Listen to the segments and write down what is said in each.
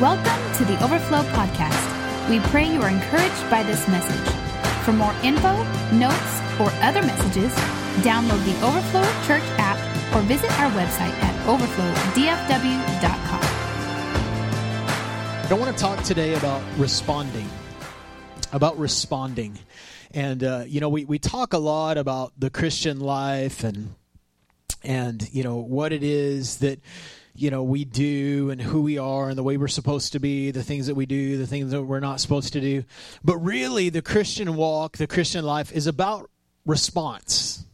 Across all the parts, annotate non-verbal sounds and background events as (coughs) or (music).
Welcome to the Overflow Podcast. We pray you are encouraged by this message. For more info, notes, or other messages, download the Overflow Church app or visit our website at overflowdfw.com. I want to talk today about responding. About responding. And, uh, you know, we, we talk a lot about the Christian life and, and, you know, what it is that, you know, we do and who we are and the way we're supposed to be, the things that we do, the things that we're not supposed to do. But really, the Christian walk, the Christian life is about response,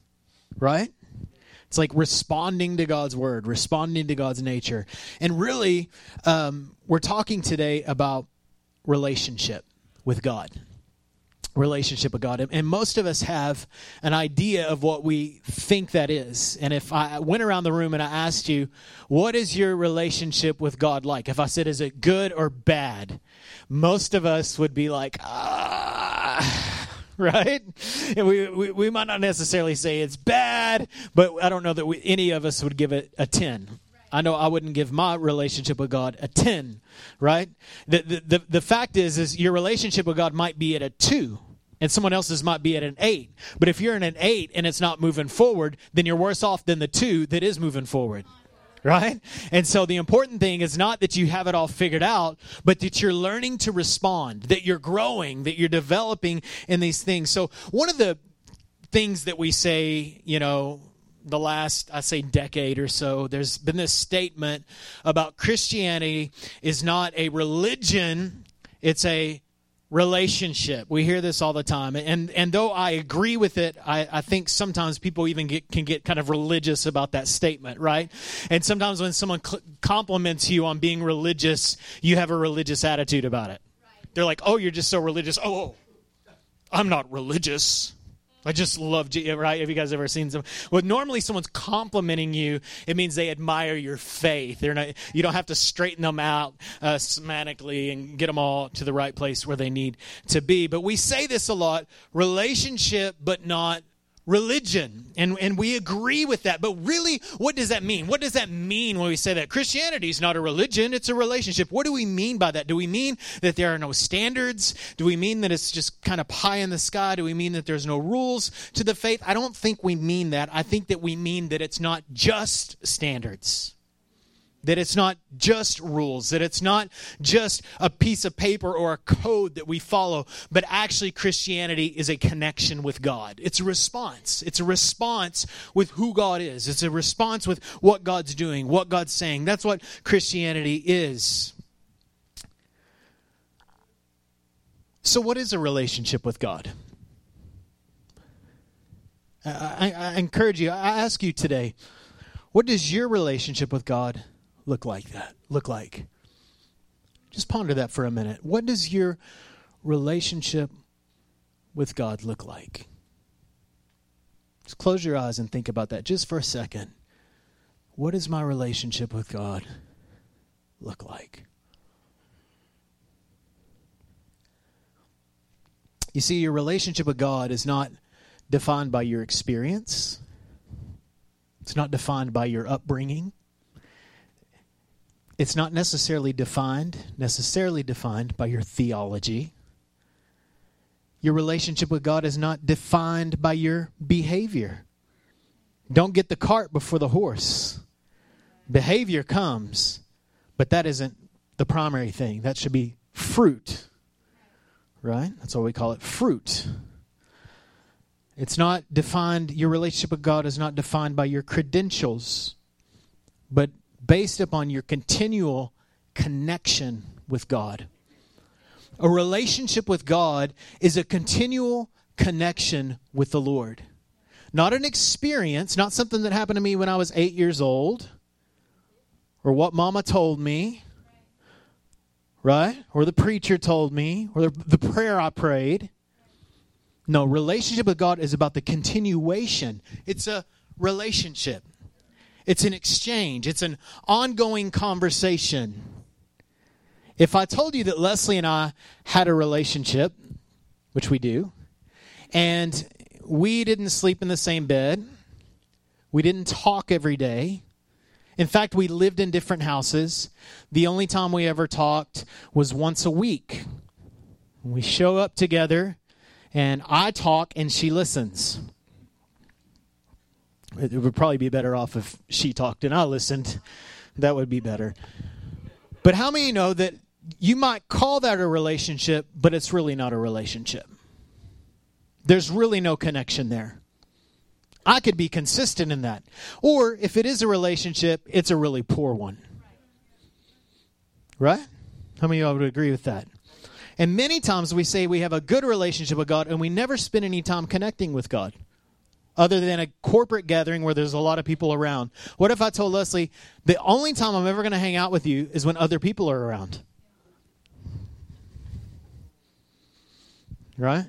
right? It's like responding to God's word, responding to God's nature. And really, um, we're talking today about relationship with God relationship with God. And most of us have an idea of what we think that is. And if I went around the room and I asked you, what is your relationship with God like? If I said, is it good or bad? Most of us would be like, ah. (laughs) Right? And we, we, we might not necessarily say it's bad, but I don't know that we, any of us would give it a 10. I know I wouldn't give my relationship with God a 10, right? The, the, the, the, fact is, is your relationship with God might be at a 2 and someone else's might be at an 8. But if you're in an 8 and it's not moving forward, then you're worse off than the 2 that is moving forward. Right? And so the important thing is not that you have it all figured out, but that you're learning to respond, that you're growing, that you're developing in these things. So one of the things that we say, you know, the last, I say, decade or so, there's been this statement about Christianity is not a religion, it's a relationship. We hear this all the time. And, and though I agree with it, I, I think sometimes people even get, can get kind of religious about that statement, right? And sometimes when someone cl- compliments you on being religious, you have a religious attitude about it. Right. They're like, oh, you're just so religious. Oh, oh. I'm not religious. I just love, right? Have you guys ever seen some? Well, normally someone's complimenting you. It means they admire your faith. They're not. You don't have to straighten them out uh, semantically and get them all to the right place where they need to be. But we say this a lot: relationship, but not religion. And, and we agree with that. But really, what does that mean? What does that mean when we say that? Christianity is not a religion, it's a relationship. What do we mean by that? Do we mean that there are no standards? Do we mean that it's just kind of pie in the sky? Do we mean that there's no rules to the faith? I don't think we mean that. I think that we mean that it's not just standards that it's not just rules, that it's not just a piece of paper or a code that we follow, but actually Christianity is a connection with God. It's a response. It's a response with who God is. It's a response with what God's doing, what God's saying. That's what Christianity is. So, what is a relationship with God? I, I, encourage you, I ask you today, what does your relationship with God look like that look like. Just ponder that for a minute. What does your relationship with god look like? Just close your eyes and think about that just for a second. What does my relationship with god look like? You see your relationship with god is not defined by your experience. It's not defined by your upbringing it's not necessarily defined necessarily defined by your theology. Your relationship with god is not defined by your behavior. Don't get the cart before the horse. Behavior comes but that isn't the primary thing. That should be fruit right? That's what we call it fruit. It's not defined your relationship with god is not defined by your credentials but based upon your continual connection with God. A relationship with God is a continual connection with the Lord. Not an experience, not something that happened to me when I was eight years old, or what mama told me, right? Or the preacher told me, or the, prayer I prayed. No, relationship with God is about the continuation, it's a relationship. It's an exchange, it's an ongoing conversation. If I told you that Leslie and I had a relationship, which we do, and we didn't sleep in the same bed, we didn't talk every day, In fact, we lived in different houses. The only time we ever talked was once a week. We show up together, and I talk, and she listens. It would probably be better off if she talked and I listened. That would be better. But how many know that you might call that a relationship, but it's really not a relationship? There's really no connection there. I could be consistent in that. Or if it is a relationship, it's a really poor one. Right? How many of y'all would agree with that? And many times we say we have a good relationship with God and we never spend any time connecting with God other than a corporate gathering where there's a lot of people around. What if I told Leslie, the only time I'm ever going to hang out with you is when other people are around? Right?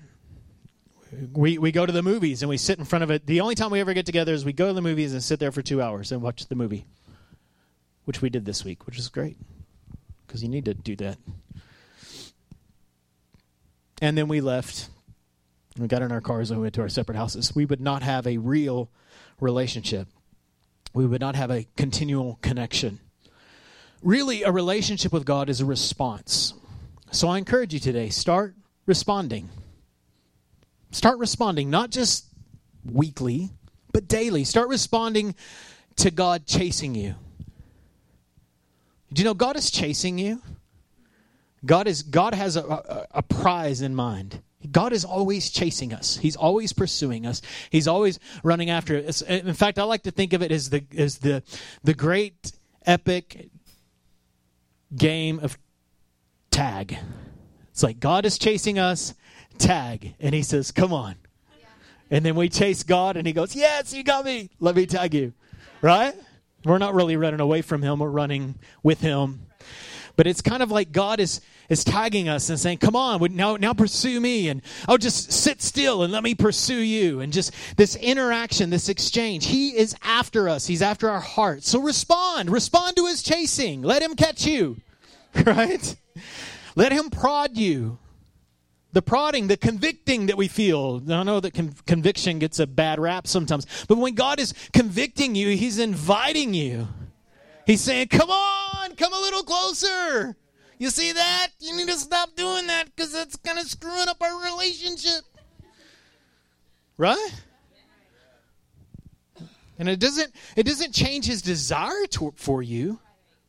we, we go to the movies and we sit in front of it. The only time we ever get together is we go to the movies and sit there for two hours and watch the movie, which we did this week, which is great because you need to do that. And then we left. We got in our cars and we went to our separate houses. We would not have a real relationship. We would not have a continual connection. Really, a relationship with God is a response. So I encourage you today start responding. Start responding, not just weekly, but daily. Start responding to God chasing you. Do you know God is chasing you? God is God has a, a, a, prize in mind. God is always chasing us. He's always pursuing us. He's always running after us. Uh, in fact, I like to think of it as the as the the great epic game of tag. It's like God is chasing us tag. And he says, Come on. And then we chase God, and he goes, Yes, you got me. Let me tag you. Right? We're not really running away from him, we're running with him. But it's kind of like God is, is tagging us and saying, Come on, now, now pursue me. And oh, just sit still and let me pursue you. And just this interaction, this exchange. He is after us, He's after our hearts. So respond. Respond to His chasing. Let Him catch you. (laughs) Right? Let Him prod you the prodding, the convicting that we feel. I know that con- conviction gets a bad rap sometimes, but when God is convicting you, He's inviting you. He's saying, Come on, come a little closer. You see that? You need to stop doing that because that's kind of screwing up our relationship. Right? And it doesn't it doesn't change his desire to, for you,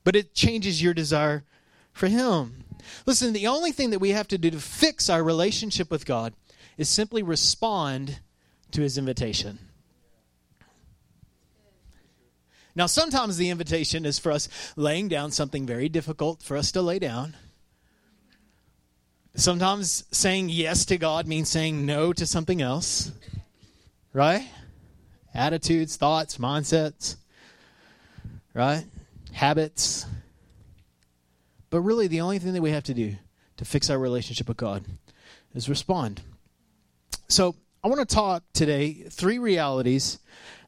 but it changes your desire for him. Listen, the only thing that we have to do to fix our relationship with God is simply respond to his invitation. Now, sometimes the invitation is for us laying down something very difficult for us to lay down. Sometimes saying yes to God means saying no to something else, right? Attitudes, thoughts, mindsets, right? Habits. But really, the only thing that we have to do to fix our relationship with God is respond. So, I want to talk today three realities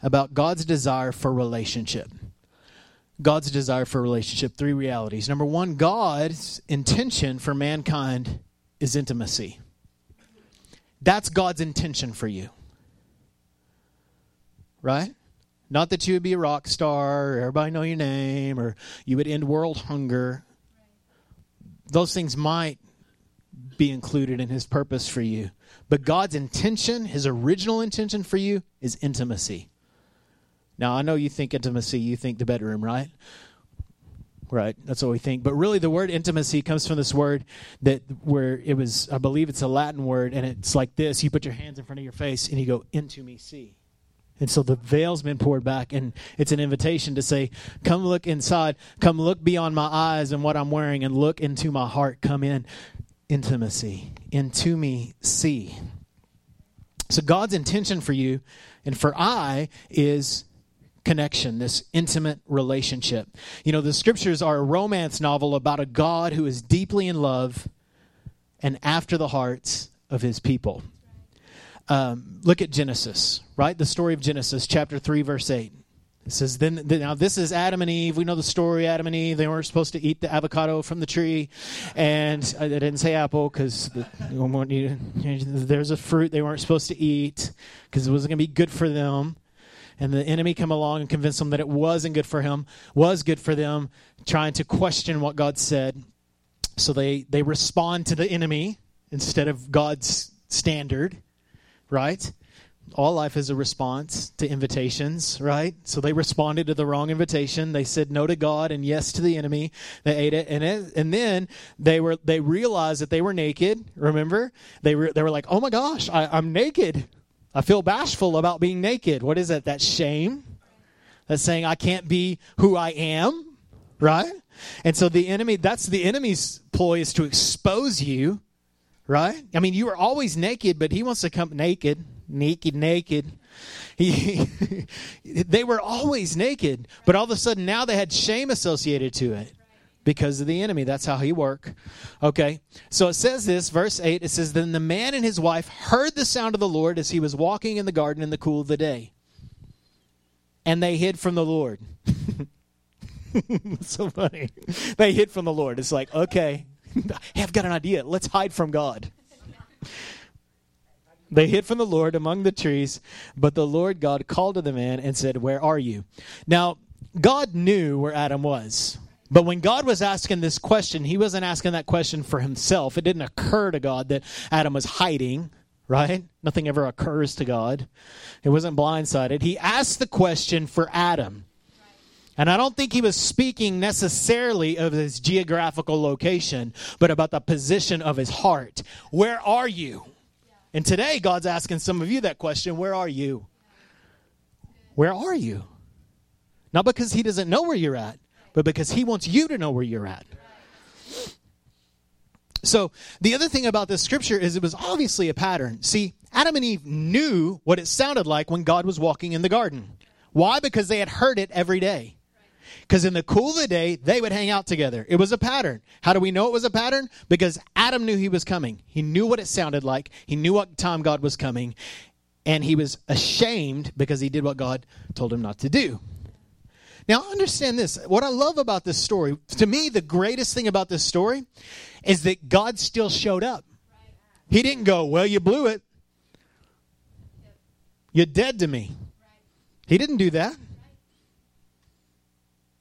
about God's desire for relationship. God's desire for relationship, three realities. Number one, God's intention for mankind is intimacy. That's God's intention for you. Right? Not that you would be a rock star, or everybody know your name, or you would end world hunger those things might be included in his purpose for you. But God's intention, his original intention for you, is intimacy. Now, I know you think intimacy, you think the bedroom, right? Right, that's what we think. But really, the word intimacy comes from this word that where it was, I believe it's a Latin word, and it's like this you put your hands in front of your face and you go, Into me, see. And so the veil's been poured back, and it's an invitation to say, Come look inside. Come look beyond my eyes and what I'm wearing, and look into my heart. Come in. Intimacy. Into me, see. So God's intention for you and for I is connection, this intimate relationship. You know, the scriptures are a romance novel about a God who is deeply in love and after the hearts of his people. Um, look at Genesis, right? The story of Genesis, chapter 3, verse 8. It says, then, now this is Adam and Eve. We know the story, Adam and Eve. They weren't supposed to eat the avocado from the tree. And I didn't say apple because the, there's a fruit they weren't supposed to eat because it wasn't going to be good for them. and the enemy come along and convince them that it wasn't good for him, was good for them, trying to question what God said. So they, they respond to the enemy instead of God's standard, right? All life is a response to invitations, right? So they responded to the wrong invitation. They said no to God and yes to the enemy. They ate it, and it, and then they were they realized that they were naked. Remember, they were they were like, oh my gosh, I, I'm naked. I feel bashful about being naked. What is that? That shame. That's saying I can't be who I am, right? And so the enemy, that's the enemy's ploy is to expose you, right? I mean, you are always naked, but he wants to come naked, naked, naked. He, (laughs) they were always naked, but all of a sudden now they had shame associated to it because of the enemy. That's how he work. Okay. So it says this, verse 8, it says, Then the man and his wife heard the sound of the Lord as he was walking in the garden in the cool of the day. And they hid from the Lord. (laughs) so funny. They hid from the Lord. It's like, okay, (laughs) hey, I've got an idea. Let's hide from God. They hid from the Lord among the trees, but the Lord God called to the man and said, Where are you? Now, God knew where Adam was. But when God was asking this question, he wasn't asking that question for himself. It didn't occur to God that Adam was hiding, right? Nothing ever occurs to God. It wasn't blindsided. He asked the question for Adam. And I don't think he was speaking necessarily of his geographical location, but about the position of his heart. Where are you? And today, God's asking some of you that question Where are you? Where are you? Not because he doesn't know where you're at, but because he wants you to know where you're at. So, the other thing about this scripture is it was obviously a pattern. See, Adam and Eve knew what it sounded like when God was walking in the garden. Why? Because they had heard it every day. Because in the cool of the day, they would hang out together. It was a pattern. How do we know it was a pattern? Because Adam knew he was coming. He knew what it sounded like. He knew what time God was coming. And he was ashamed because he did what God told him not to do. Now, understand this. What I love about this story, to me, the greatest thing about this story is that God still showed up. He didn't go, Well, you blew it. You're dead to me. He didn't do that.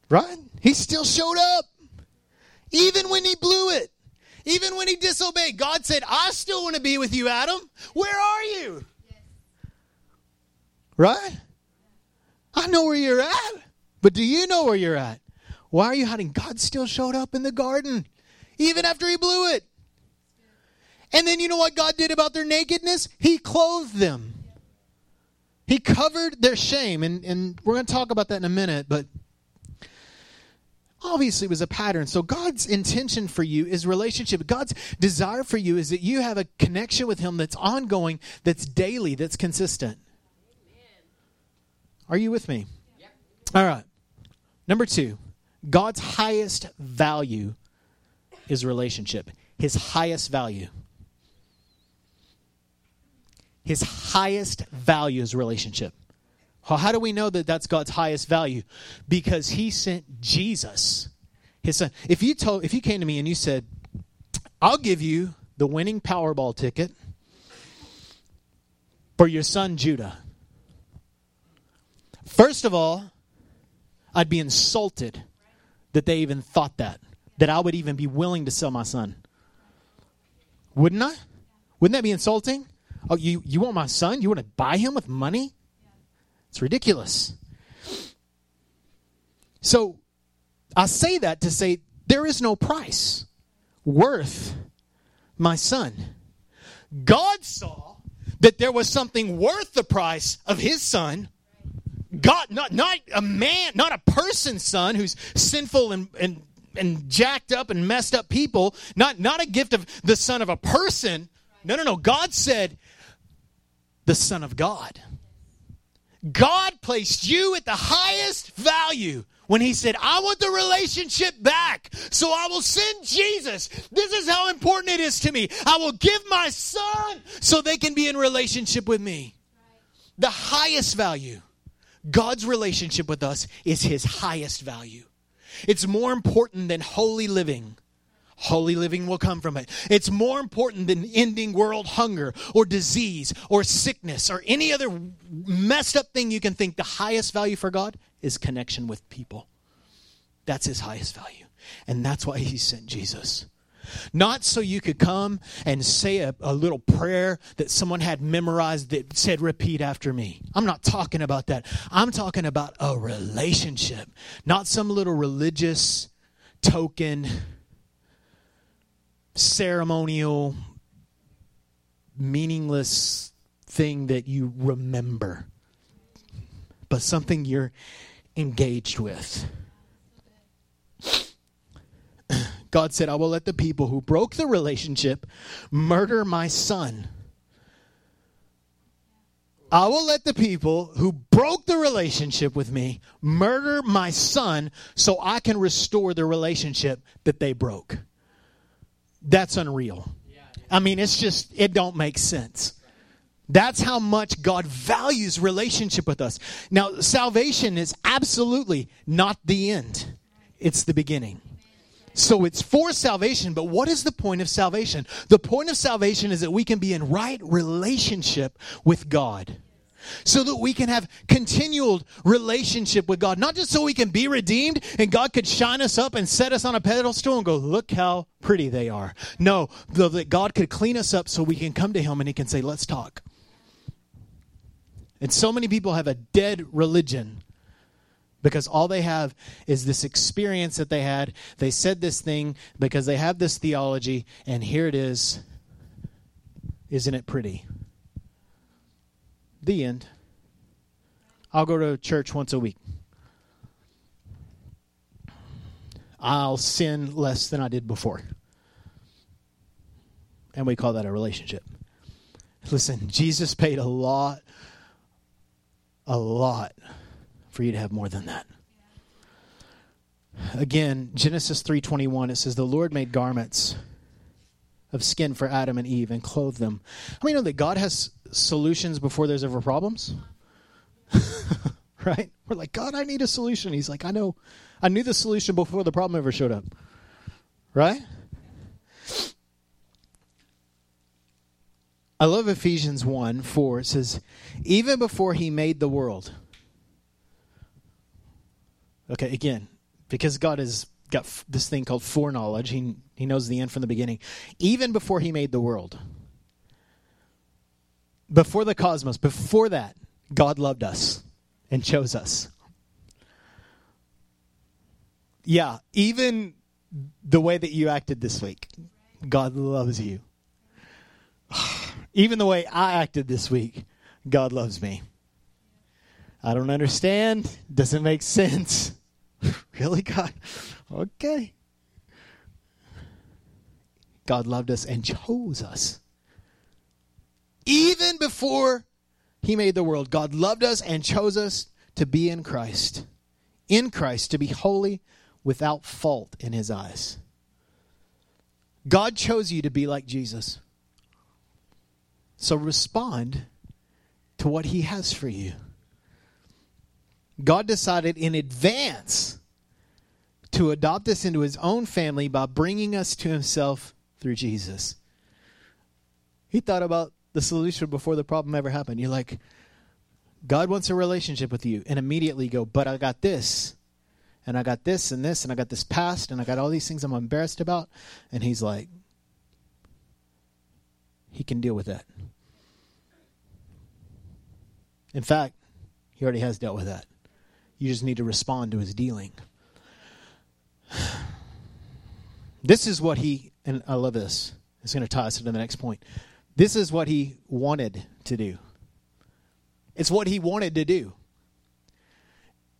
Right? He still showed up. Even when he blew it. Even when he disobeyed. God said, I still want to be with you, Adam. Where are you? Right? I know where you're at. But do you know where you're at? Why are you hiding? God still showed up in the garden, even after he blew it. And then you know what God did about their nakedness? He clothed them. He covered their shame. And, and we're going to talk about that in a minute, but obviously it was a pattern. So God's intention for you is relationship. God's desire for you is that you have a connection with Him that's ongoing, that's daily, that's consistent. Are you with me? All right. Number two, God's highest value is relationship. His highest value. His highest value is relationship. How do we know that that's God's highest value? Because He sent Jesus, His Son. If you told, if you came to me and you said, "I'll give you the winning Powerball ticket for your son Judah," first of all, I'd be insulted that they even thought that, that I would even be willing to sell my son. Wouldn't I? Wouldn't that be insulting? Oh, you, you want my son? You want to buy him with money? It's ridiculous. So I say that to say there is no price worth my son. God saw that there was something worth the price of his son. God, not, not a man, not a person's son who's sinful and, and, and jacked up and messed up people, not, not a gift of the son of a person. No, no, no. God said, the son of God. God placed you at the highest value when he said, I want the relationship back, so I will send Jesus. This is how important it is to me. I will give my son so they can be in relationship with me. The highest value. God's relationship with us is his highest value. It's more important than holy living. Holy living will come from it. It's more important than ending world hunger or disease or sickness or any other messed up thing you can think. The highest value for God is connection with people. That's his highest value. And that's why he sent Jesus. Not so you could come and say a, a, little prayer that someone had memorized that said, repeat after me. I'm not talking about that. I'm talking about a relationship, not some little religious token, ceremonial, meaningless thing that you remember, but something you're engaged with. (clears throat) God said, I will let the people who broke the relationship murder my son. I will let the people who broke the relationship with me murder my son so I can restore the relationship that they broke. That's unreal. I mean, it's just, it don't make sense. That's how much God values relationship with us. Now, salvation is absolutely not the end, it's the beginning. So it's for salvation, but what is the point of salvation? The point of salvation is that we can be in right relationship with God. So that we can have continual relationship with God. Not just so we can be redeemed and God could shine us up and set us on a pedestal and go, look how pretty they are. No, that God could clean us up so we can come to Him and He can say, let's talk. And so many people have a dead religion because all they have is this experience that they had. They said this thing because they have this theology, and here it is. Isn't it pretty? The end. I'll go to church once a week. I'll sin less than I did before. And we call that a relationship. Listen, Jesus paid a lot, a lot for you to have more than that. Again, Genesis 3:21 it says the Lord made garments of skin for Adam and Eve and clothed them. How many know that God has solutions before there's ever problems? (laughs) right? We're like, God, I need a solution. He's like, I know. I knew the solution before the problem ever showed up. Right? I love Ephesians 1 4. It says, Even before he made the world, Okay, again, because God has got f- this thing called foreknowledge, he, he knows the end from the beginning. Even before he made the world, before the cosmos, before that, God loved us and chose us. Yeah, even the way that you acted this week, God loves you. (sighs) Even the way I acted this week, God loves me. I don't understand. Doesn't make sense. (laughs) really, God? Okay. God loved us and chose us. Even before He made the world, God loved us and chose us to be in Christ. In Christ, to be holy without fault in His eyes. God chose you to be like Jesus. So respond to what He has for you. God decided in advance to adopt us into his own family by bringing us to himself through Jesus. He thought about the solution before the problem ever happened. You're like, God wants a relationship with you, and immediately go, but I got this, and I got this, and this, and I got this past, and I got all these things I'm embarrassed about. And he's like, he can deal with that. In fact, he already has dealt with that. You just need to respond to his dealing. (sighs) This is what he, and I love this. It's going to tie us into the next point. This is what he wanted to do. It's what he wanted to do.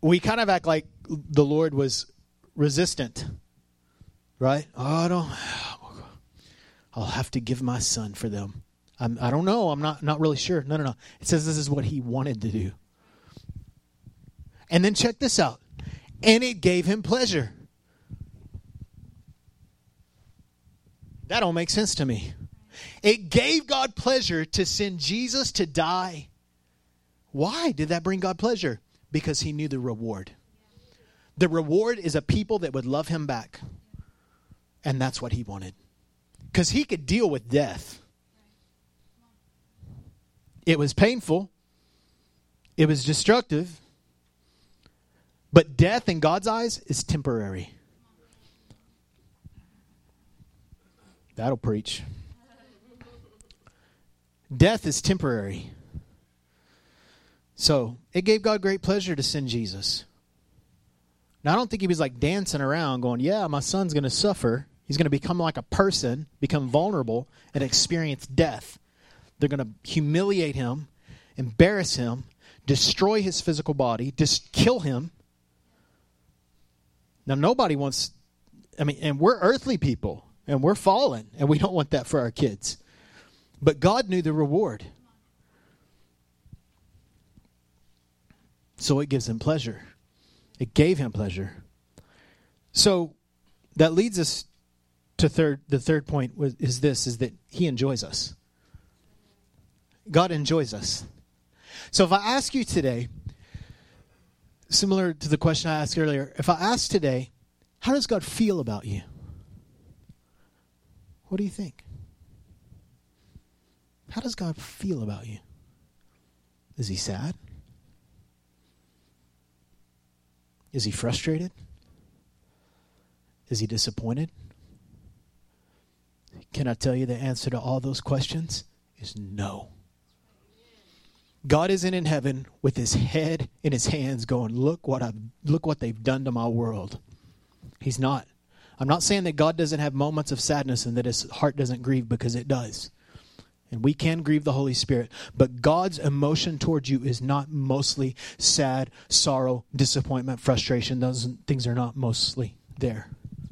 We kind of act like the Lord was resistant, right? Oh, I don't. I'll have to give my son for them. I'm, I do not know. I'm not not really sure. No, no, no. It says this is what he wanted to do. And then check this out. And it gave him pleasure. That don't make sense to me. It gave God pleasure to send Jesus to die. Why did that bring God pleasure? Because he knew the reward. The reward is a people that would love him back. And that's what he wanted. Because he could deal with death. It was painful, it was destructive. But death in God's eyes is temporary. That'll preach. Death is temporary. So it gave God great pleasure to send Jesus. Now, I don't think he was like dancing around going, Yeah, my son's going to suffer. He's going to become like a person, become vulnerable, and experience death. They're going to humiliate him, embarrass him, destroy his physical body, just kill him. Now, nobody wants, I mean, and we're earthly people, and we're fallen, and we don't want that for our kids. But God knew the reward. So it gives him pleasure. It gave him pleasure. So that leads us to third the third point is this is that he enjoys us. God enjoys us. So if I ask you today, similar to the question I asked earlier, if I ask today, how does God feel about you? What do you think? How does God feel about you? Is he sad? Is he frustrated? Is he disappointed? Can I tell you the answer to all those questions is no. God isn't in heaven with his head in his hands going, "Look what I've look what they've done to my world." He's not. I'm not saying that God doesn't have moments of sadness and that his heart doesn't grieve because it does. And we can grieve the Holy Spirit, but God's emotion towards you is not mostly sad, sorrow, disappointment, frustration. Those things are not mostly there.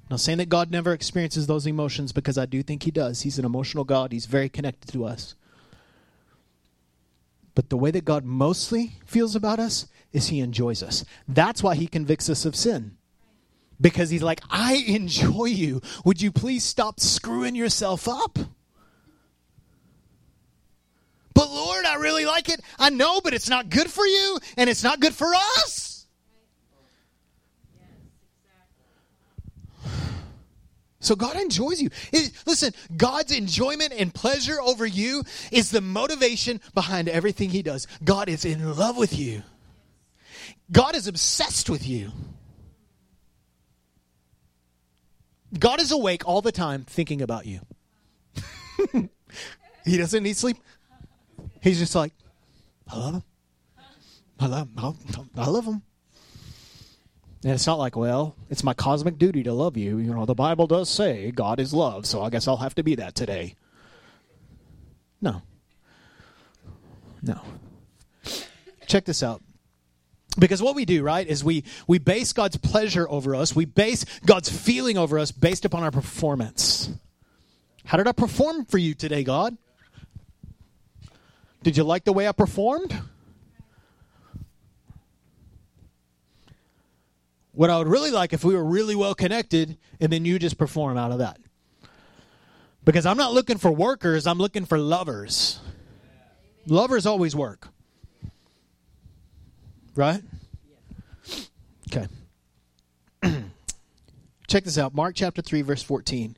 Now, saying that God never experiences those emotions because I do think He does. He's an emotional God, He's very connected to us. But the way that God mostly feels about us is He enjoys us. That's why He convicts us of sin. Because He's like, I enjoy you. Would you please stop screwing yourself up? But Lord, I really like it. I know, but it's not good for you, and it's not good for us. So God enjoys you. It, listen, God's enjoyment and pleasure over you is the motivation behind everything He does. God is in love with you. God is obsessed with you. God is awake all the time thinking about you. (laughs) he doesn't need sleep. He's just like, I love him. I love him. I love him. And it's not like, well, it's my cosmic duty to love you. You know, the Bible does say God is love, so I guess I'll have to be that today. No. No. Check this out. Because what we do, right, is we, we base God's pleasure over us, we base God's feeling over us based upon our performance. How did I perform for you today, God? Did you like the way I performed? What I would really like if we were really well connected and then you just perform out of that. Because I'm not looking for workers, I'm looking for lovers. Lovers always work. Right? Okay. (clears throat) Check this out. Mark chapter 3, verse 14.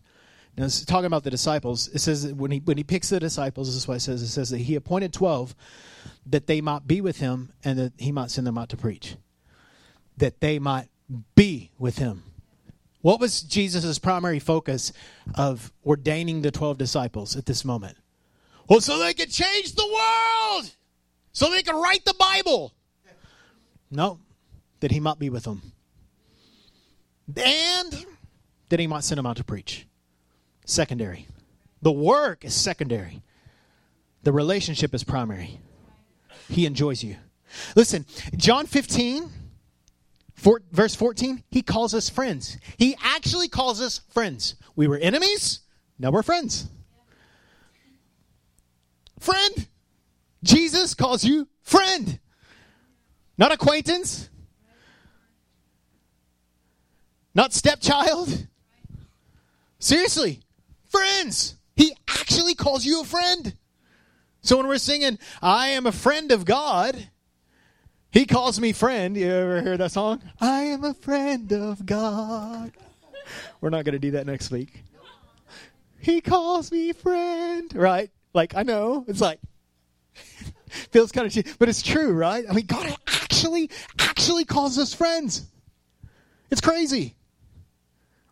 Now, it's talking about the disciples. It says when he when he picks the disciples, this is what it says. It says that he appointed twelve that they might be with him and that he might send them out to preach. That they might be with him. What was Jesus' primary focus of ordaining the twelve disciples at this moment? Well, so they could change the world. So they could write the Bible. No, that he might be with them. And that he might send them out to preach secondary. The work is secondary. The relationship is primary. He enjoys you. Listen, John 15, four, verse 14, he calls us friends. He actually calls us friends. We were enemies, now we're friends. Friend. Jesus calls you friend, not acquaintance, not stepchild. Seriously, friends. He actually calls you a friend. So when we're singing, I am a friend of God, he calls me friend. You ever hear that song? I am a friend of God. We're not going to do that next week. He calls me friend, right? Like I know it's like (laughs) feels kind of cheap, but it's true, right? I mean, God actually actually calls us friends. It's crazy.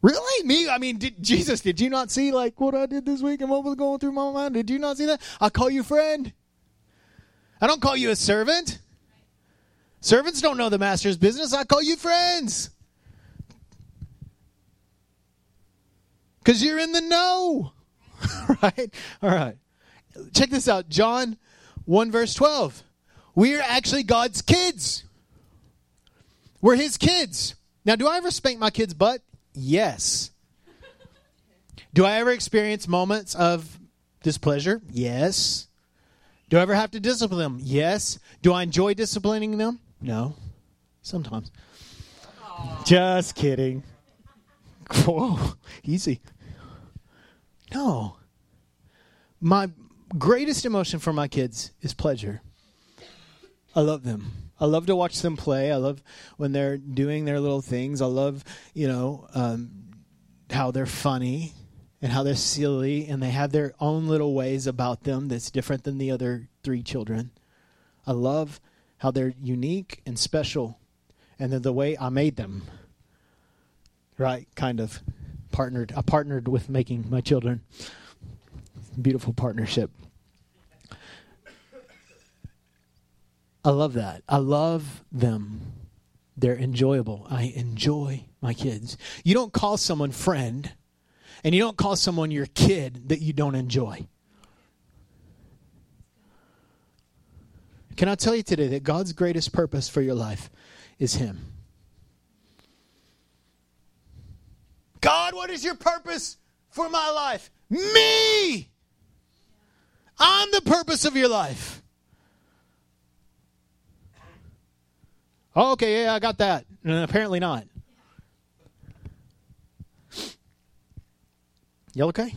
Really? Me? I mean, did, Jesus, did you not see like what I did this week and what was going through my mind? Did you not see that? I call you friend. I don't call you a servant. Servants don't know the master's business. I call you friends. Because you're in the know. (laughs) right? All right. Check this out. John 1, verse 12. We are actually God's kids. We're his kids. Now, do I ever spank my kid's butt? Yes. Do I ever experience moments of displeasure? Yes. Do I ever have to discipline them? Yes. Do I enjoy disciplining them? No. Sometimes. Aww. Just kidding. Whoa, easy. No. My greatest emotion for my kids is pleasure. I love them. I love to watch them play. I love when they're doing their little things. I love, you know, um, how they're funny and how they're silly and they have their own little ways about them that's different than the other three children. I love how they're unique and special and they're the way I made them. Right, kind of partnered. I partnered with making my children. Beautiful partnership. I love that. I love them. They're enjoyable. I enjoy my kids. You don't call someone friend and you don't call someone your kid that you don't enjoy. Can I tell you today that God's greatest purpose for your life is Him? God, what is your purpose for my life? Me! I'm the purpose of your life. Oh, okay, yeah, I got that. And apparently not. Y'all okay?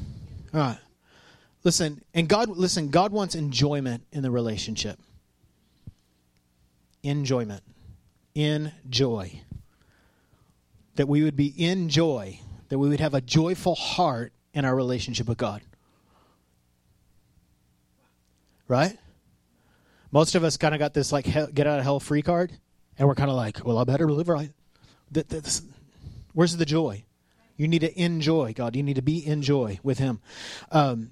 All right. Listen, and God listen, God wants enjoyment in the relationship. Enjoyment. In joy. That we would be in joy, that we would have a joyful heart in our relationship with God. Right? Most of us kind of got this like get out of hell free card, and we're kind of like, well, I better live right. where's the joy? You need to enjoy God. You need to be in joy with Him. Um,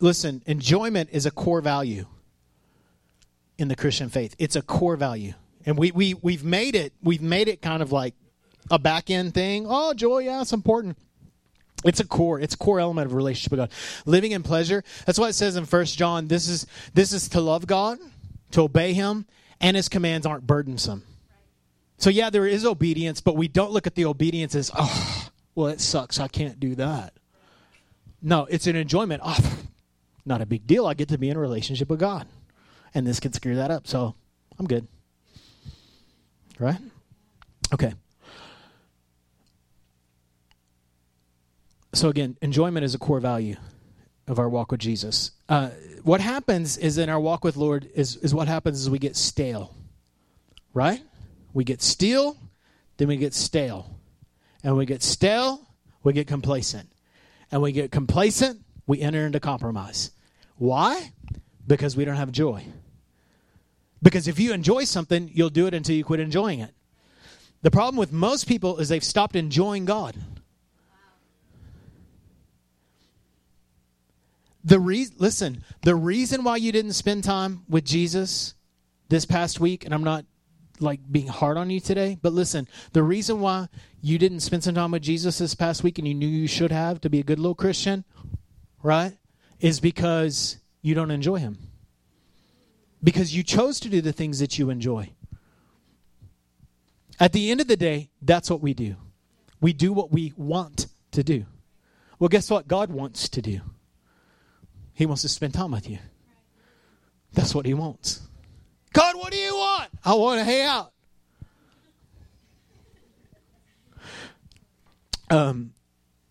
listen, enjoyment is a core value in the Christian faith. It's a core value, and we we we've made it. We've made it kind of like a back end thing. Oh, joy, yeah, it's important. It's a core. It's a core element of relationship with God. Living in pleasure. That's why it says in First John. This is this is to love God, to obey Him, and His commands aren't burdensome. So yeah, there is obedience, but we don't look at the obedience as oh well, it sucks. I can't do that. No, it's an enjoyment. Oh, (laughs) not a big deal. I get to be in a relationship with God. And this can screw that up. So I'm good. Right? Okay. So again, enjoyment is a core value of our walk with Jesus. Uh, what happens is in our walk with Lord is, is what happens is we get stale. Right? We get stale, then we get stale and we get stale, we get complacent. And we get complacent, we enter into compromise. Why? Because we don't have joy. Because if you enjoy something, you'll do it until you quit enjoying it. The problem with most people is they've stopped enjoying God. The re- listen, the reason why you didn't spend time with Jesus this past week, and I'm not like being hard on you today, but listen, the reason why you didn't spend some time with Jesus this past week and you knew you should have to be a good little Christian, right? Is because you don't enjoy him. Because you chose to do the things that you enjoy. At the end of the day, that's what we do. We do what we want to do. Well, guess what? God wants to do. He wants to spend time with you. That's what He wants. God, what do you want? I want to hang out. Um,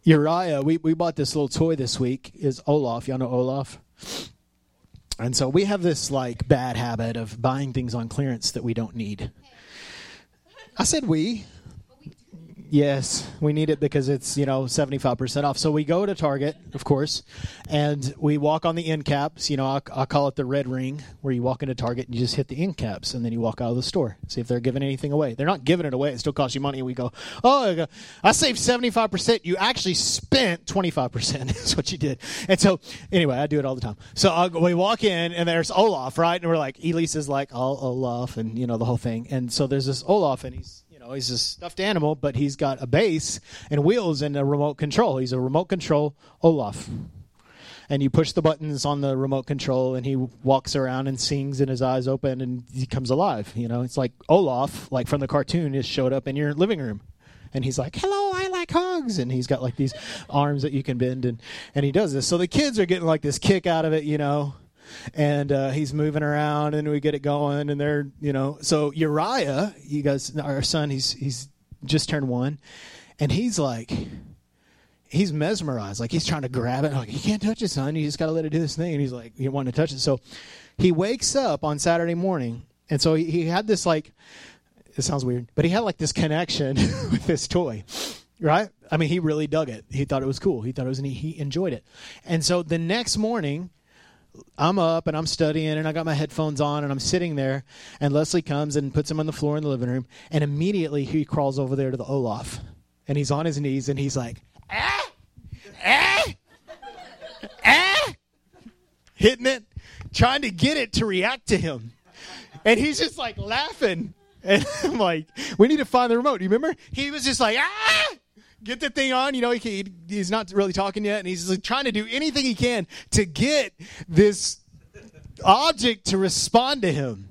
Uriah, we, we bought this little toy this week. Is Olaf? Y'all know Olaf? And so we have this like bad habit of buying things on clearance that we don't need. I said we. Yes, we need it because it's, you know, 75% off. So we go to Target, of course, and we walk on the end caps. You know, I, I call it the red ring, where you walk into Target and you just hit the end caps, and then you walk out of the store. See if they're giving anything away. They're not giving it away. It still costs you money. And we go, oh, I saved 75%. You actually spent 25%. That's (laughs) what you did. And so, anyway, I do it all the time. So I'll, we walk in, and there's Olaf, right? And we're like, Elise is like, oh, Olaf, and, you know, the whole thing. And so there's this Olaf, and he's, know, he's a stuffed animal, but he's got a base and wheels and a remote control. He's a remote control Olaf. And you push the buttons on the remote control, and he walks around and sings, and his eyes open, and he comes alive. You know, it's like Olaf, like from the cartoon, just showed up in your living room and he's like, "Hello, I like hugs," and he's got like these arms that you can bend, and and he does this. So the kids are getting like this kick out of it, you know and uh, he's moving around, and we get it going, and they're you know. So Uriah, you guys, our son, he's he's just turned one, and he's like. He's mesmerized, like he's trying to grab it. Like you can't touch it, son. You just got to let it do this thing. And he's like, you want to touch it. So he wakes up on Saturday morning, and so he, he had this like, it sounds weird, but he had like this connection (laughs) with this toy, right? I mean, he really dug it. He thought it was cool. He thought it was, and he enjoyed it. And so the next morning, I'm up and I'm studying and I got my headphones on and I'm sitting there and Leslie comes and puts him on the floor in the living room and immediately he crawls over there to the Olaf and he's on his knees and he's like ah ah ah hitting it trying to get it to react to him. And he's just like laughing. And (laughs) I'm like we need to find the remote. You remember? He was just like ah get the thing on. You know, he, he's not really talking yet, and he's like trying to do anything he can to get this object to respond to him.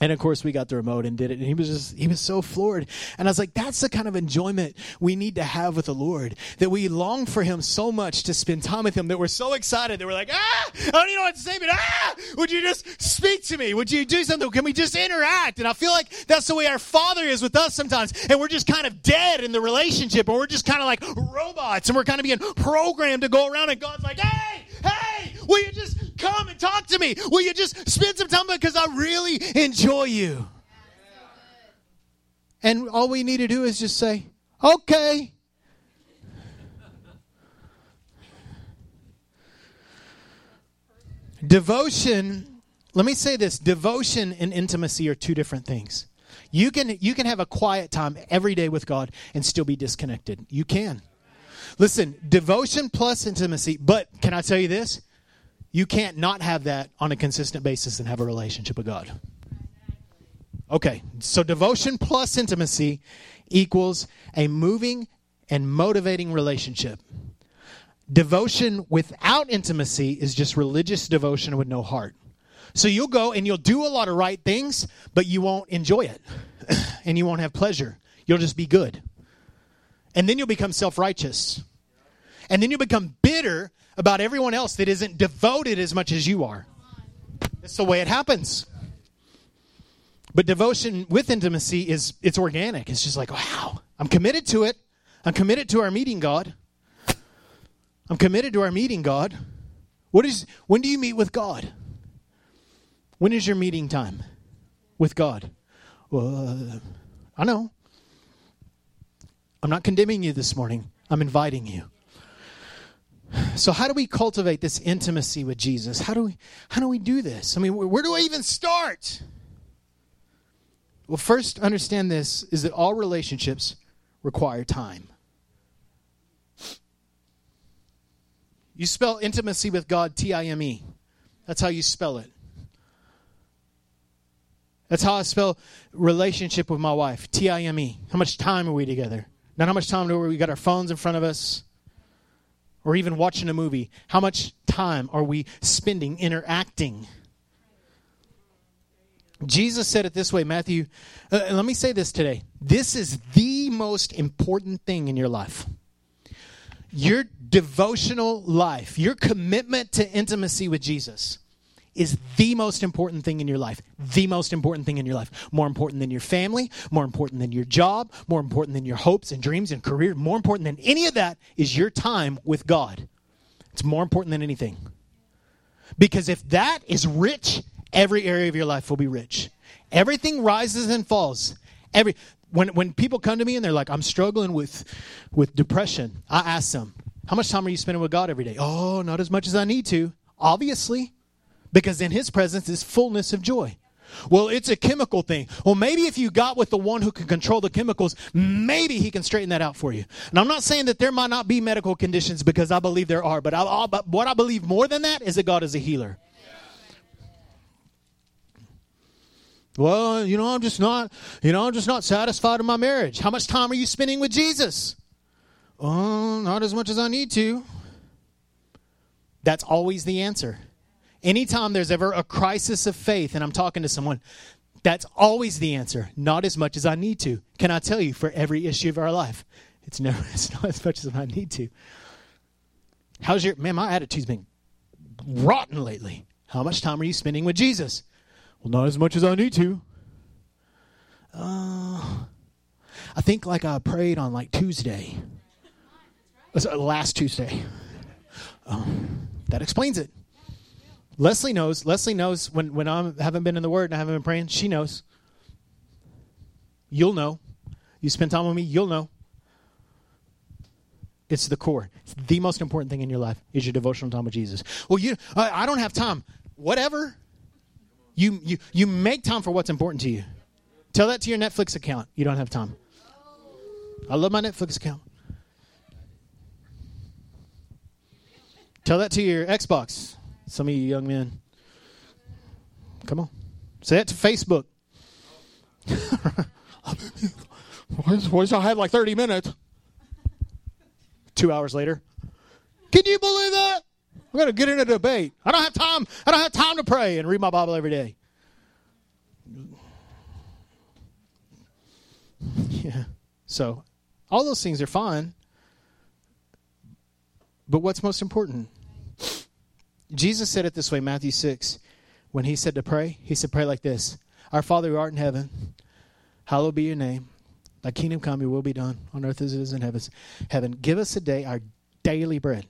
And of course, we got the remote and did it. And he was just, he was so floored. And I was like, that's the kind of enjoyment we need to have with the Lord. That we long for him so much to spend time with him that we're so excited that we're like, ah, I don't even know what to say, but ah, would you just speak to me? Would you do something? Can we just interact? And I feel like that's the way our Father is with us sometimes. And we're just kind of dead in the relationship, and we're just kind of like robots, and we're kind of being programmed to go around, and God's like, hey, hey, will you just come and talk to me? Will you just spend some time with me because I really enjoy you? And all we need to do is just say, okay. Devotion, let me say this devotion and intimacy are two different things. You can, you can have a quiet time every day with God and still be disconnected. You can. Listen, devotion plus intimacy, but can I tell you this? You can't not have that on a consistent basis and have a relationship with God. Okay, so devotion plus intimacy equals a moving and motivating relationship. Devotion without intimacy is just religious devotion with no heart. So you'll go and you'll do a lot of right things, but you won't enjoy it (clears throat) and you won't have pleasure. You'll just be good. And then you'll become self righteous. And then you'll become bitter about everyone else that isn't devoted as much as you are. That's the way it happens. But devotion with intimacy is it's organic. It's just like, wow, I'm committed to it. I'm committed to our meeting God. I'm committed to our meeting God. What is when do you meet with God? When is your meeting time with God? Well, uh, I know. I'm not condemning you this morning. I'm inviting you. So how do we cultivate this intimacy with Jesus? How do we how do we do this? I mean, where do I even start? Well, first understand this is that all relationships require time. You spell intimacy with God T I M E. That's how you spell it. That's how I spell relationship with my wife T I M E. How much time are we together? Not how much time do we got our phones in front of us or even watching a movie, how much time are we spending interacting? Jesus said it this way, Matthew. Uh, let me say this today. This is the most important thing in your life. Your devotional life, your commitment to intimacy with Jesus is the most important thing in your life. The most important thing in your life. More important than your family, more important than your job, more important than your hopes and dreams and career, more important than any of that is your time with God. It's more important than anything. Because if that is rich, every area of your life will be rich. Everything rises and falls. Every when when people come to me and they're like, I'm struggling with with depression, I ask them, How much time are you spending with God every day? Oh, not as much as I need to. Obviously. Because in his presence is fullness of joy. Well, it's a chemical thing. Well, maybe if you got with the one who can control the chemicals, maybe he can straighten that out for you. And I'm not saying that there might not be medical conditions because I believe there are, but, I, I, but what I believe more than that is that God is a healer. Well, you know, I'm just not, you know, I'm just not satisfied in my marriage. How much time are you spending with Jesus? Oh, not as much as I need to. That's always the answer. Anytime there's ever a crisis of faith and I'm talking to someone, that's always the answer. Not as much as I need to. Can I tell you, for every issue of our life, it's never (laughs) it's not as much as I need to. How's your man? My attitude's been rotten lately. How much time are you spending with Jesus? Well, not as much as I need to. Uh, I think like I prayed on like Tuesday. Last Tuesday. Um, that explains it. Leslie knows. Leslie knows when, when I haven't been in the Word and I haven't been praying. She knows. You'll know. You spend time with me, you'll know. It's the core. It's the most important thing in your life is your devotional time with Jesus. Well, you, I, I don't have time. Whatever. You, you, you make time for what's important to you. Tell that to your Netflix account. You don't have time. I love my Netflix account. Tell that to your Xbox. Some of you young men. Come on. Say it to Facebook. (laughs) does I have like 30 minutes? Two hours later. Can you believe that? I'm going to get in a debate. I don't have time. I don't have time to pray and read my Bible every day. (laughs) Yeah. So, all those things are fine. But what's most important? Jesus said it this way, Matthew 6. When he said to pray, he said, Pray like this Our Father who art in heaven, hallowed be your name. Thy kingdom come, your will be done on earth as it is in heaven. Give us a day our daily bread.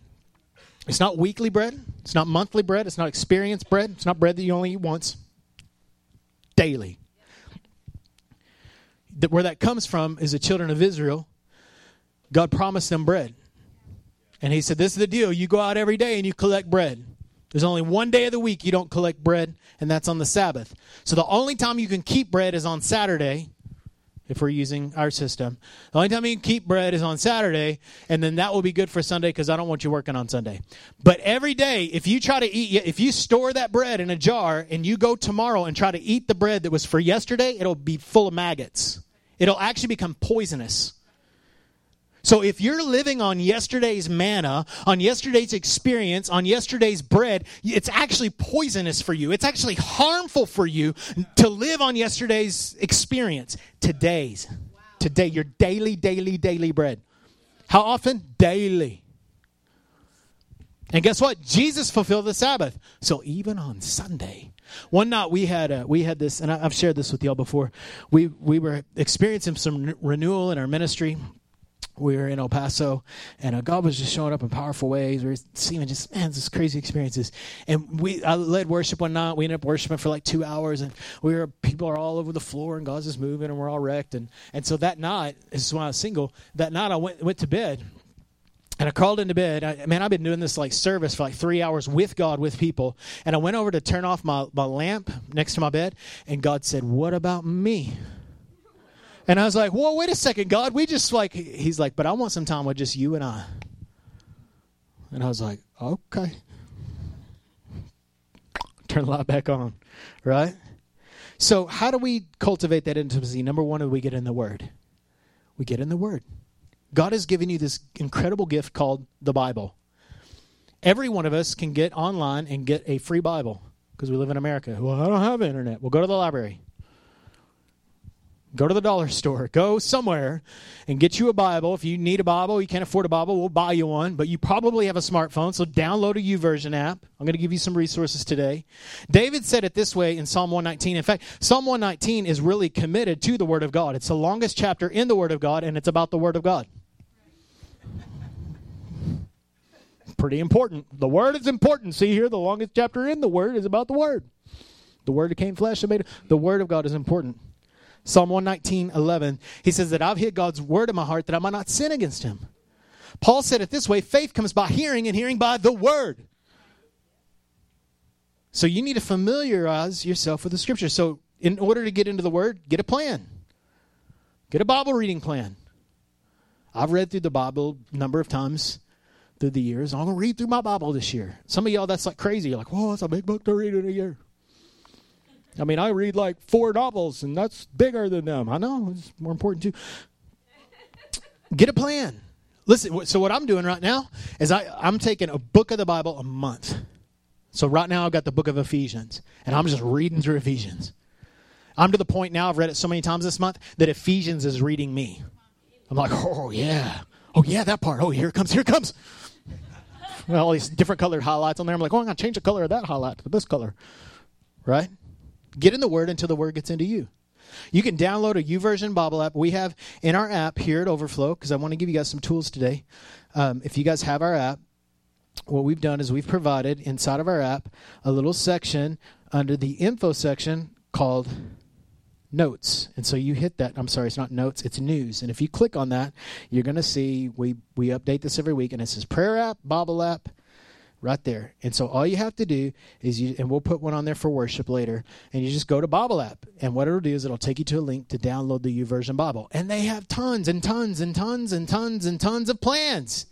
It's not weekly bread. It's not monthly bread. It's not experience bread. It's not bread that you only eat once. Daily. Where that comes from is the children of Israel. God promised them bread. And he said, This is the deal. You go out every day and you collect bread. There's only one day of the week you don't collect bread, and that's on the Sabbath. So the only time you can keep bread is on Saturday, if we're using our system. The only time you can keep bread is on Saturday, and then that will be good for Sunday because I don't want you working on Sunday. But every day, if you try to eat, if you store that bread in a jar and you go tomorrow and try to eat the bread that was for yesterday, it'll be full of maggots. It'll actually become poisonous. So if you're living on yesterday's manna, on yesterday's experience, on yesterday's bread, it's actually poisonous for you. It's actually harmful for you to live on yesterday's experience. Today's. Today, your daily, daily, daily bread. How often? Daily. And guess what? Jesus fulfilled the Sabbath. So even on Sunday, one night we had a, we had this, and I've shared this with y'all before. We we were experiencing some renewal in our ministry we were in El Paso, and uh, God was just showing up in powerful ways. We were seeing just man, this crazy experiences. And we I led worship one night. We ended up worshiping for like two hours, and we were people are all over the floor, and God's just moving, and we're all wrecked. And and so that night, this is when I was single. That night, I went went to bed. And I crawled into bed. I, man, I've been doing this like service for like three hours with God, with people. And I went over to turn off my, my lamp next to my bed, and God said, What about me? And I was like, whoa, wait a second, God. We just like, he's like, but I want some time with just you and I. And I was like, okay. Turn the light back on, right? So, how do we cultivate that intimacy? Number one, we get in the Word. We get in the Word. God has given you this incredible gift called the Bible. Every one of us can get online and get a free Bible because we live in America. Well, I don't have internet. We'll go to the library. Go to the dollar store. Go somewhere and get you a Bible. If you need a Bible, you can't afford a Bible, we'll buy you one. But you probably have a smartphone, so download a YouVersion app. I'm going to give you some resources today. David said it this way in Psalm 119. In fact, Psalm 119 is really committed to the Word of God. It's the longest chapter in the Word of God, and it's about the Word of God. Pretty important. The Word is important. See here, the longest chapter in the Word is about the Word. The Word became flesh and made. The Word of God is important. Psalm 119, 11. He says that I've hid God's word in my heart that I might not sin against him. Paul said it this way faith comes by hearing, and hearing by the word. So you need to familiarize yourself with the scripture. So, in order to get into the word, get a plan, get a Bible reading plan. I've read through the Bible a number of times through the years. I'm going to read through my Bible this year. Some of y'all, that's like crazy. You're like, whoa, that's a big book to read in a year. I mean, I read like four novels, and that's bigger than them. I know, it's more important too. Get a plan. Listen, so what I'm doing right now is I, I'm taking a book of the Bible a month. So right now I've got the book of Ephesians, and I'm just reading through Ephesians. I'm to the point now, I've read it so many times this month, that Ephesians is reading me. I'm like, oh, yeah. Oh, yeah, that part. Oh, here it comes, here it comes. All these different colored highlights on there. I'm like, oh, I'm to change the color of that highlight to this color. Right? Get in the Word until the Word gets into you. You can download a YouVersion Bible app. We have in our app here at Overflow, because I want to give you guys some tools today. Um, if you guys have our app, what we've done is we've provided inside of our app a little section under the info section called notes. And so you hit that. I'm sorry, it's not notes, it's news. And if you click on that, you're going to see we, we update this every week. And it says prayer app, Bible app, right there. And so all you have to do is you, and we'll put one on there for worship later, and you just go to Bible app. And what it'll do is it'll take you to a link to download the YouVersion Bible. And they have tons and tons and tons and tons and tons of plans.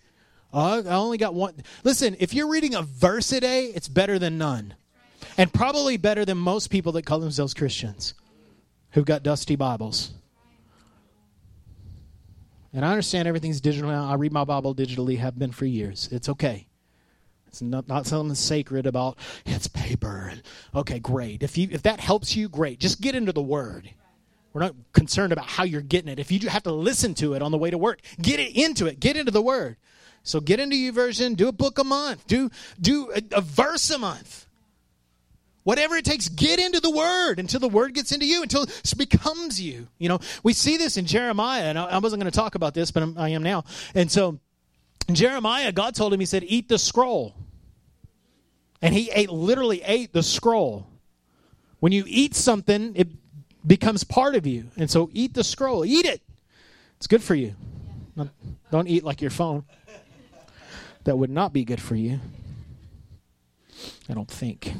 Uh, I only got one. Listen, if you're reading a verse a day, it's better than none. And probably better than most people that call themselves Christians who've got dusty Bibles. And I understand everything's digital now. I read my Bible digitally, have been for years. It's okay. It's not, not something sacred about it's paper. Okay, great. If you if that helps you, great. Just get into the Word. We're not concerned about how you're getting it. If you have to listen to it on the way to work, get it into it. Get into the Word. So get into YouVersion. Do a book a month. Do do a, a verse a month. Whatever it takes, get into the word until the word gets into you, until it becomes you. You know, we see this in Jeremiah, and I, wasn't going to talk about this, but I'm, I am now. And so, Jeremiah, God told him, He said, Eat the scroll. And he ate, literally ate the scroll. When you eat something, it becomes part of you. And so, eat the scroll. Eat it. It's good for you. Don't eat like your phone. That would not be good for you. I don't think.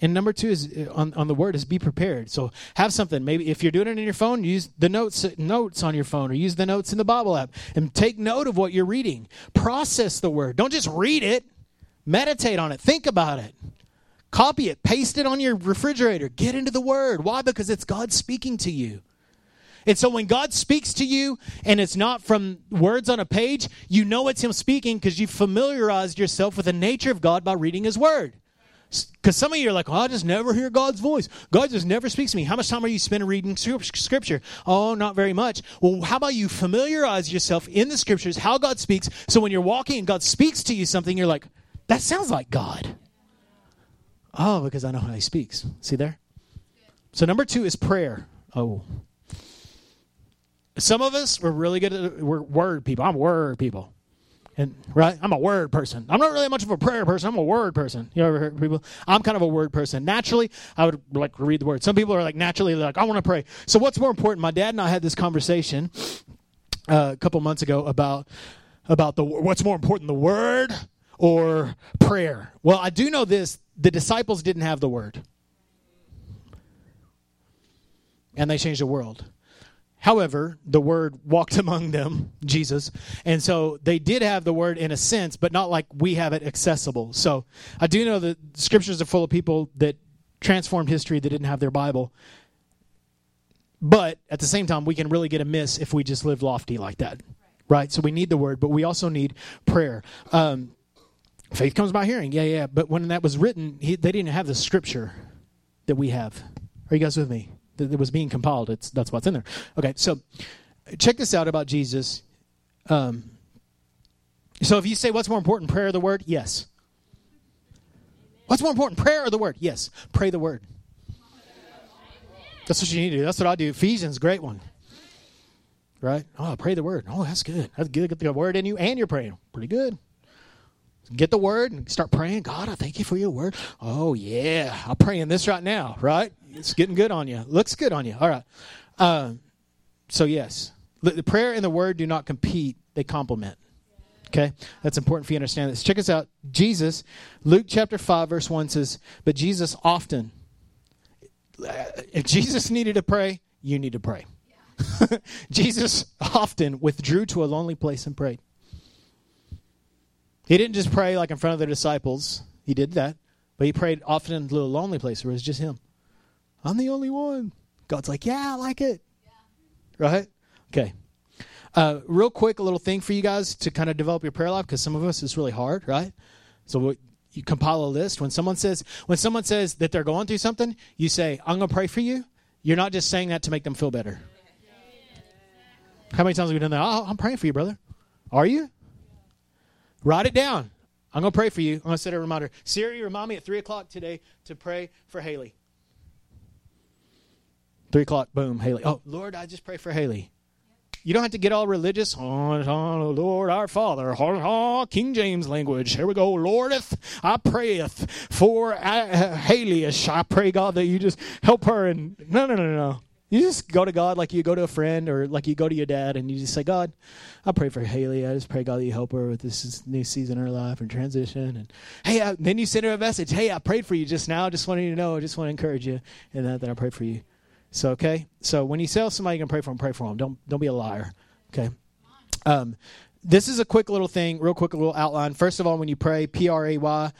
And number two is uh, on, on the word is be prepared. So have something. Maybe if you're doing it in your phone, use the notes notes on your phone or use the notes in the Bible app and take note of what you're reading. Process the word. Don't just read it. Meditate on it. Think about it. Copy it. Paste it on your refrigerator. Get into the word. Why? Because it's God speaking to you. And so when God speaks to you and it's not from words on a page, you know it's Him speaking because you've familiarized yourself with the nature of God by reading His word. Because some of you are like, oh, I just never hear God's voice. God just never speaks to me. How much time are you spending reading scripture? Oh, not very much. Well, how about you familiarize yourself in the scriptures, how God speaks, so when you're walking and God speaks to you something, you're like, that sounds like God. Oh, because I know how He speaks. See there? So, number two is prayer. Oh. Some of us, we're really good at, we're word people. I'm word people. And right, I'm a word person. I'm not really much of a prayer person. I'm a word person. You ever heard people? I'm kind of a word person. Naturally, I would like read the word. Some people are like naturally like I want to pray. So what's more important? My dad and I had this conversation uh, a couple months ago about about the what's more important, the word or prayer. Well, I do know this: the disciples didn't have the word, and they changed the world. However, the word walked (laughs) among them, Jesus. And so they did have the word in a sense, but not like we have it accessible. So I do know that scriptures are full of people that transformed history that didn't have their Bible. But at the same time, we can really get a miss if we just live lofty like that. Right? So we need the word, but we also need prayer. Um, faith comes by hearing. Yeah, yeah. But when that was written, he, they didn't have the scripture that we have. Are you guys with me? That was being compiled. It's that's what's in there. Okay, so check this out about Jesus. Um, so if you say what's more important, prayer or the word? Yes. What's more important, prayer or the word? Yes. Pray the word. That's what you need to do. That's what I do. Ephesians, great one. Right? Oh, pray the word. Oh, that's good. That's good. Get the word in you and you're praying. Pretty good. Get the word and start praying. God, I thank you for your word. Oh, yeah. I'm praying this right now, right? It's getting good on you. Looks good on you. All right. Uh, so, yes, the prayer and the word do not compete, they complement. Okay? That's important for you to understand this. Check us out. Jesus, Luke chapter 5, verse 1 says, But Jesus often, if Jesus needed to pray, you need to pray. (laughs) Jesus often withdrew to a lonely place and prayed. He didn't just pray like in front of the disciples. He did that. But he prayed often in a little lonely place where it was just him. I'm the only one. God's like, yeah, I like it. Yeah. Right? Okay. Uh, real quick, a little thing for you guys to kind of develop your prayer life because some of us it's really hard, right? So you compile a list. When someone says when someone says that they're going through something, you say, "I'm going to pray for you." You're not just saying that to make them feel better. How many times have we done that? Oh, I'm praying for you, brother. Are you? Write it down. I'm going to pray for you. I'm going to set a reminder. Siri, remind me at 3 o'clock today to pray for Haley. 3 o'clock, boom, Haley. Oh, Lord, I just pray for Haley. You don't have to get all religious. Oh, Lord, our Father. Oh, King James language. Here we go. Lordeth, I prayeth for uh, Haley. I pray, God, that you just help her. And no, no, no, no. You just go to God like you go to a friend or like you go to your dad and you just say, God, I pray for Haley. I just pray, God, that you help her with this new season in her life and transition. And hey, I, then you send her a message. Hey, I prayed for you just now. Just wanted you to know. I just want to encourage you in that, that I prayed for you. So, okay. So when you tell somebody you can pray for them, pray for them. Don't, don't be a liar. Okay. Um, this is a quick little thing, real quick little outline. First of all, when you pray, P R A Y,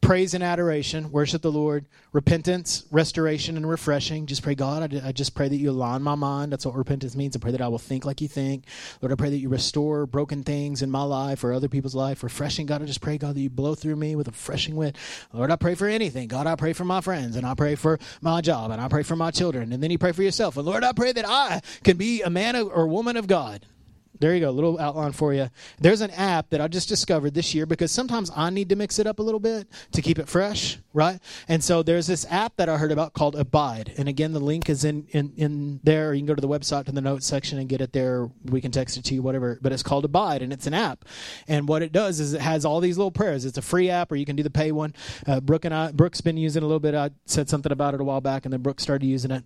praise and adoration, worship the Lord, repentance, restoration, and refreshing. Just pray, God, I, I, just pray that you align my mind. That's what repentance means. I pray that I will think like you think. Lord, I pray that you restore broken things in my life or other people's life. Refreshing, God, I just pray, God, that you blow through me with a refreshing wind. Lord, I pray for anything. God, I pray for my friends, and I pray for my job, and I pray for my children. And then you pray for yourself. And Lord, I pray that I can be a man or woman of God there you go, a little outline for you. There's an app that I just discovered this year because sometimes I need to mix it up a little bit to keep it fresh, right? And so there's this app that I heard about called Abide. And again, the link is in, in, in there. You can go to the website to the notes section and get it there. We can text it to you, whatever. But it's called Abide, and it's an app. And what it does is it has all these little prayers. It's a free app, or you can do the pay one. Uh, Brooke and I, Brooke's been using a little bit. I said something about it a while back, and then Brooke started using it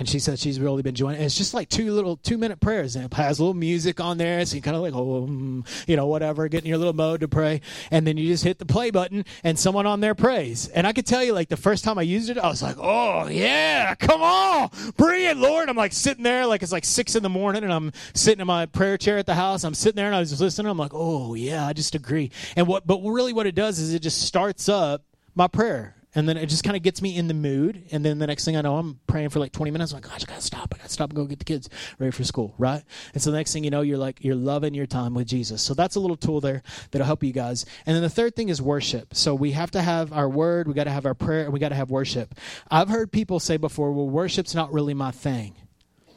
and she said she's really been it. it's just like two little two minute prayers, and it has a little music on there, so you kind of like oh, mm, you know, whatever, get in your little mode to pray, and then you just hit the play button, and someone on there prays. And I could tell you, like the first time I used it, I was like, oh yeah, come on, bring it, Lord. I'm like sitting there, like it's like six in the morning, and I'm sitting in my prayer chair at the house. I'm sitting there, and I was just listening. I'm like, oh yeah, I just agree. And what, but really, what it does is it just starts up my prayer and then it just kind of gets me in the mood. And then the next thing I know, I'm praying for like 20 minutes. I'm like, gosh, I gotta stop. I gotta stop and go get the kids ready for school, right? And so the next thing you know, you're like, you're loving your time with Jesus. So that's a little tool there that'll help you guys. And then the third thing is worship. So we have to have our word, we got to have our prayer, and we got to have worship. I've heard people say before, well, worship's not really my thing.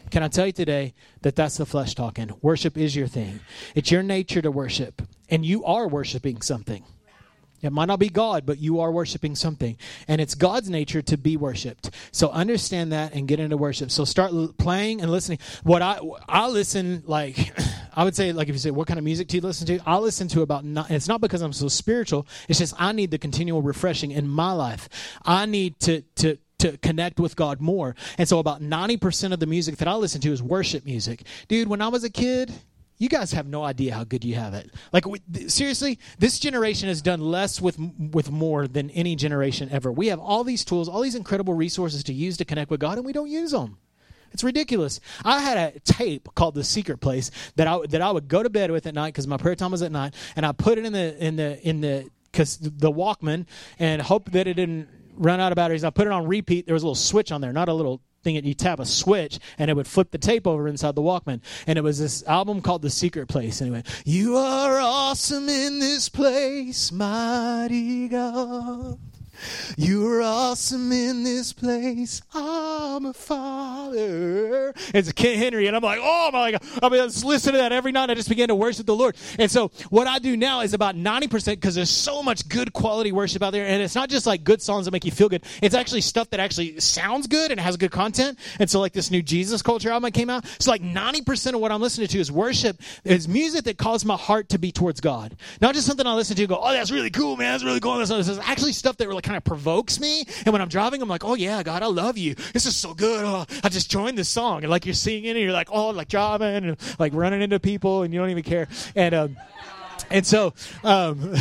Can I tell you today that that's the flesh talking? Worship is your thing. It's your nature to worship, and you are worshiping something. It might not be God, but you are worshiping something. And it's God's nature to be worshiped. So understand that and get into worship. So start l- playing and listening. What I I listen like (clears throat) I would say like if you say what kind of music do you listen to? I listen to about not, it's not because I'm so spiritual. It's just I need the continual refreshing in my life. I need to to to connect with God more. And so about 90% of the music that I listen to is worship music. Dude, when I was a kid, you guys have no idea how good you have it. Like we, seriously, this generation has done less with with more than any generation ever. We have all these tools, all these incredible resources to use to connect with God, and we don't use them. It's ridiculous. I had a tape called The Secret Place that I that I would go to bed with at night because my prayer time was at night, and I put it in the in the in the because the Walkman and hope that it didn't run out of batteries. I put it on repeat. There was a little switch on there, not a little thing that you tap a switch and it would flip the tape over inside the Walkman. And it was this album called The Secret Place. Anyway, you are awesome in this place, mighty God. You are awesome in this place. I'm a father. It's a Ken Henry, and I'm like, oh my God. I mean, I just listen to that every night. I just begin to worship the Lord. And so what I do now is about 90% because there's so much good quality worship out there. And it's not just like good songs that make you feel good. It's actually stuff that actually sounds good and has good content. And so like this new Jesus Culture album that came out. So like 90% of what I'm listening to is worship, is music that causes my heart to be towards God. Not just something I listen to go, oh, that's really cool, man. That's really cool. This is actually stuff that really kind of provokes me. And when I'm driving, I'm like, oh yeah, God, I love you. This is so good. Oh, I just joined this song. And like you're singing and you're like, oh, like driving and like running into people and you don't even care. And, um, and so, um,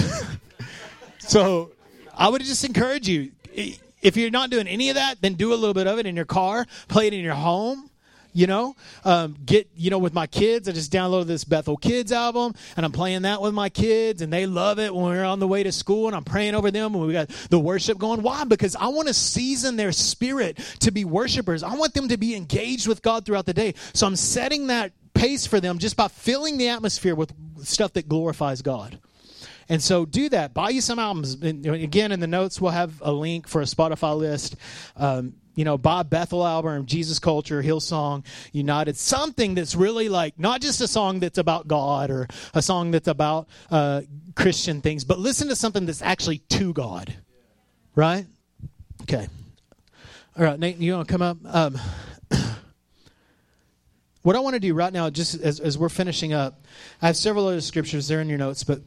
(laughs) so I would just encourage you, if you're not doing any of that, then do a little bit of it in your car, play it in your home you know um, get you know with my kids i just downloaded this bethel kids album and i'm playing that with my kids and they love it when we're on the way to school and i'm praying over them and we got the worship going why because i want to season their spirit to be worshipers i want them to be engaged with god throughout the day so i'm setting that pace for them just by filling the atmosphere with stuff that glorifies god and so do that. Buy you some albums. And again, in the notes, we'll have a link for a Spotify list. Um, you know, Bob Bethel album, Jesus Culture, Hillsong, United, something that's really like not just a song that's about God or a song that's about uh, Christian things, but listen to something that's actually to God. Right? Okay. All right, Nate, you want to come up? Um, (coughs) what I want to do right now, just as, as we're finishing up, I have several other scriptures there in your notes, but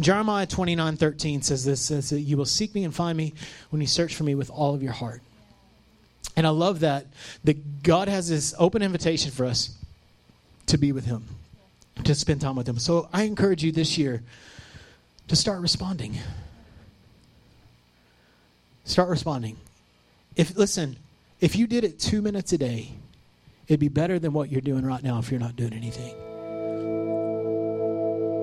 Jeremiah 29 13 says this says that you will seek me and find me when you search for me with all of your heart. And I love that that God has this open invitation for us to be with Him, to spend time with Him. So I encourage you this year to start responding. Start responding. If listen, if you did it two minutes a day, it'd be better than what you're doing right now if you're not doing anything.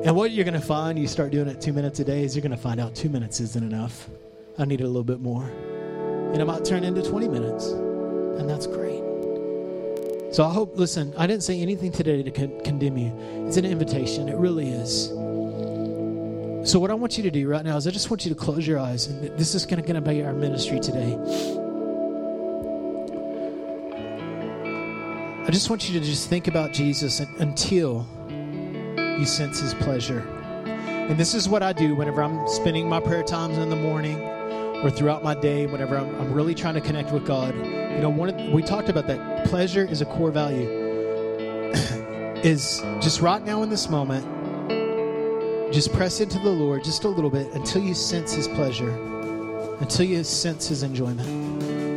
And what you're going to find, you start doing it two minutes a day, is you're going to find out two minutes isn't enough. I need a little bit more and it might turn into 20 minutes. And that's great. So I hope, listen, I didn't say anything today to con- condemn you. It's an invitation. It really is. So what I want you to do right now is I just want you to close your eyes. And this is going to be our ministry today. I just want you to just think about Jesus until you sense his pleasure. And this is what I do whenever I'm spending my prayer times in the morning or throughout my day, whenever I'm, I'm really trying to connect with God, you know, one of, we talked about that. Pleasure is a core value. (coughs) is just right now in this moment, just press into the Lord just a little bit until you sense His pleasure, until you sense His enjoyment.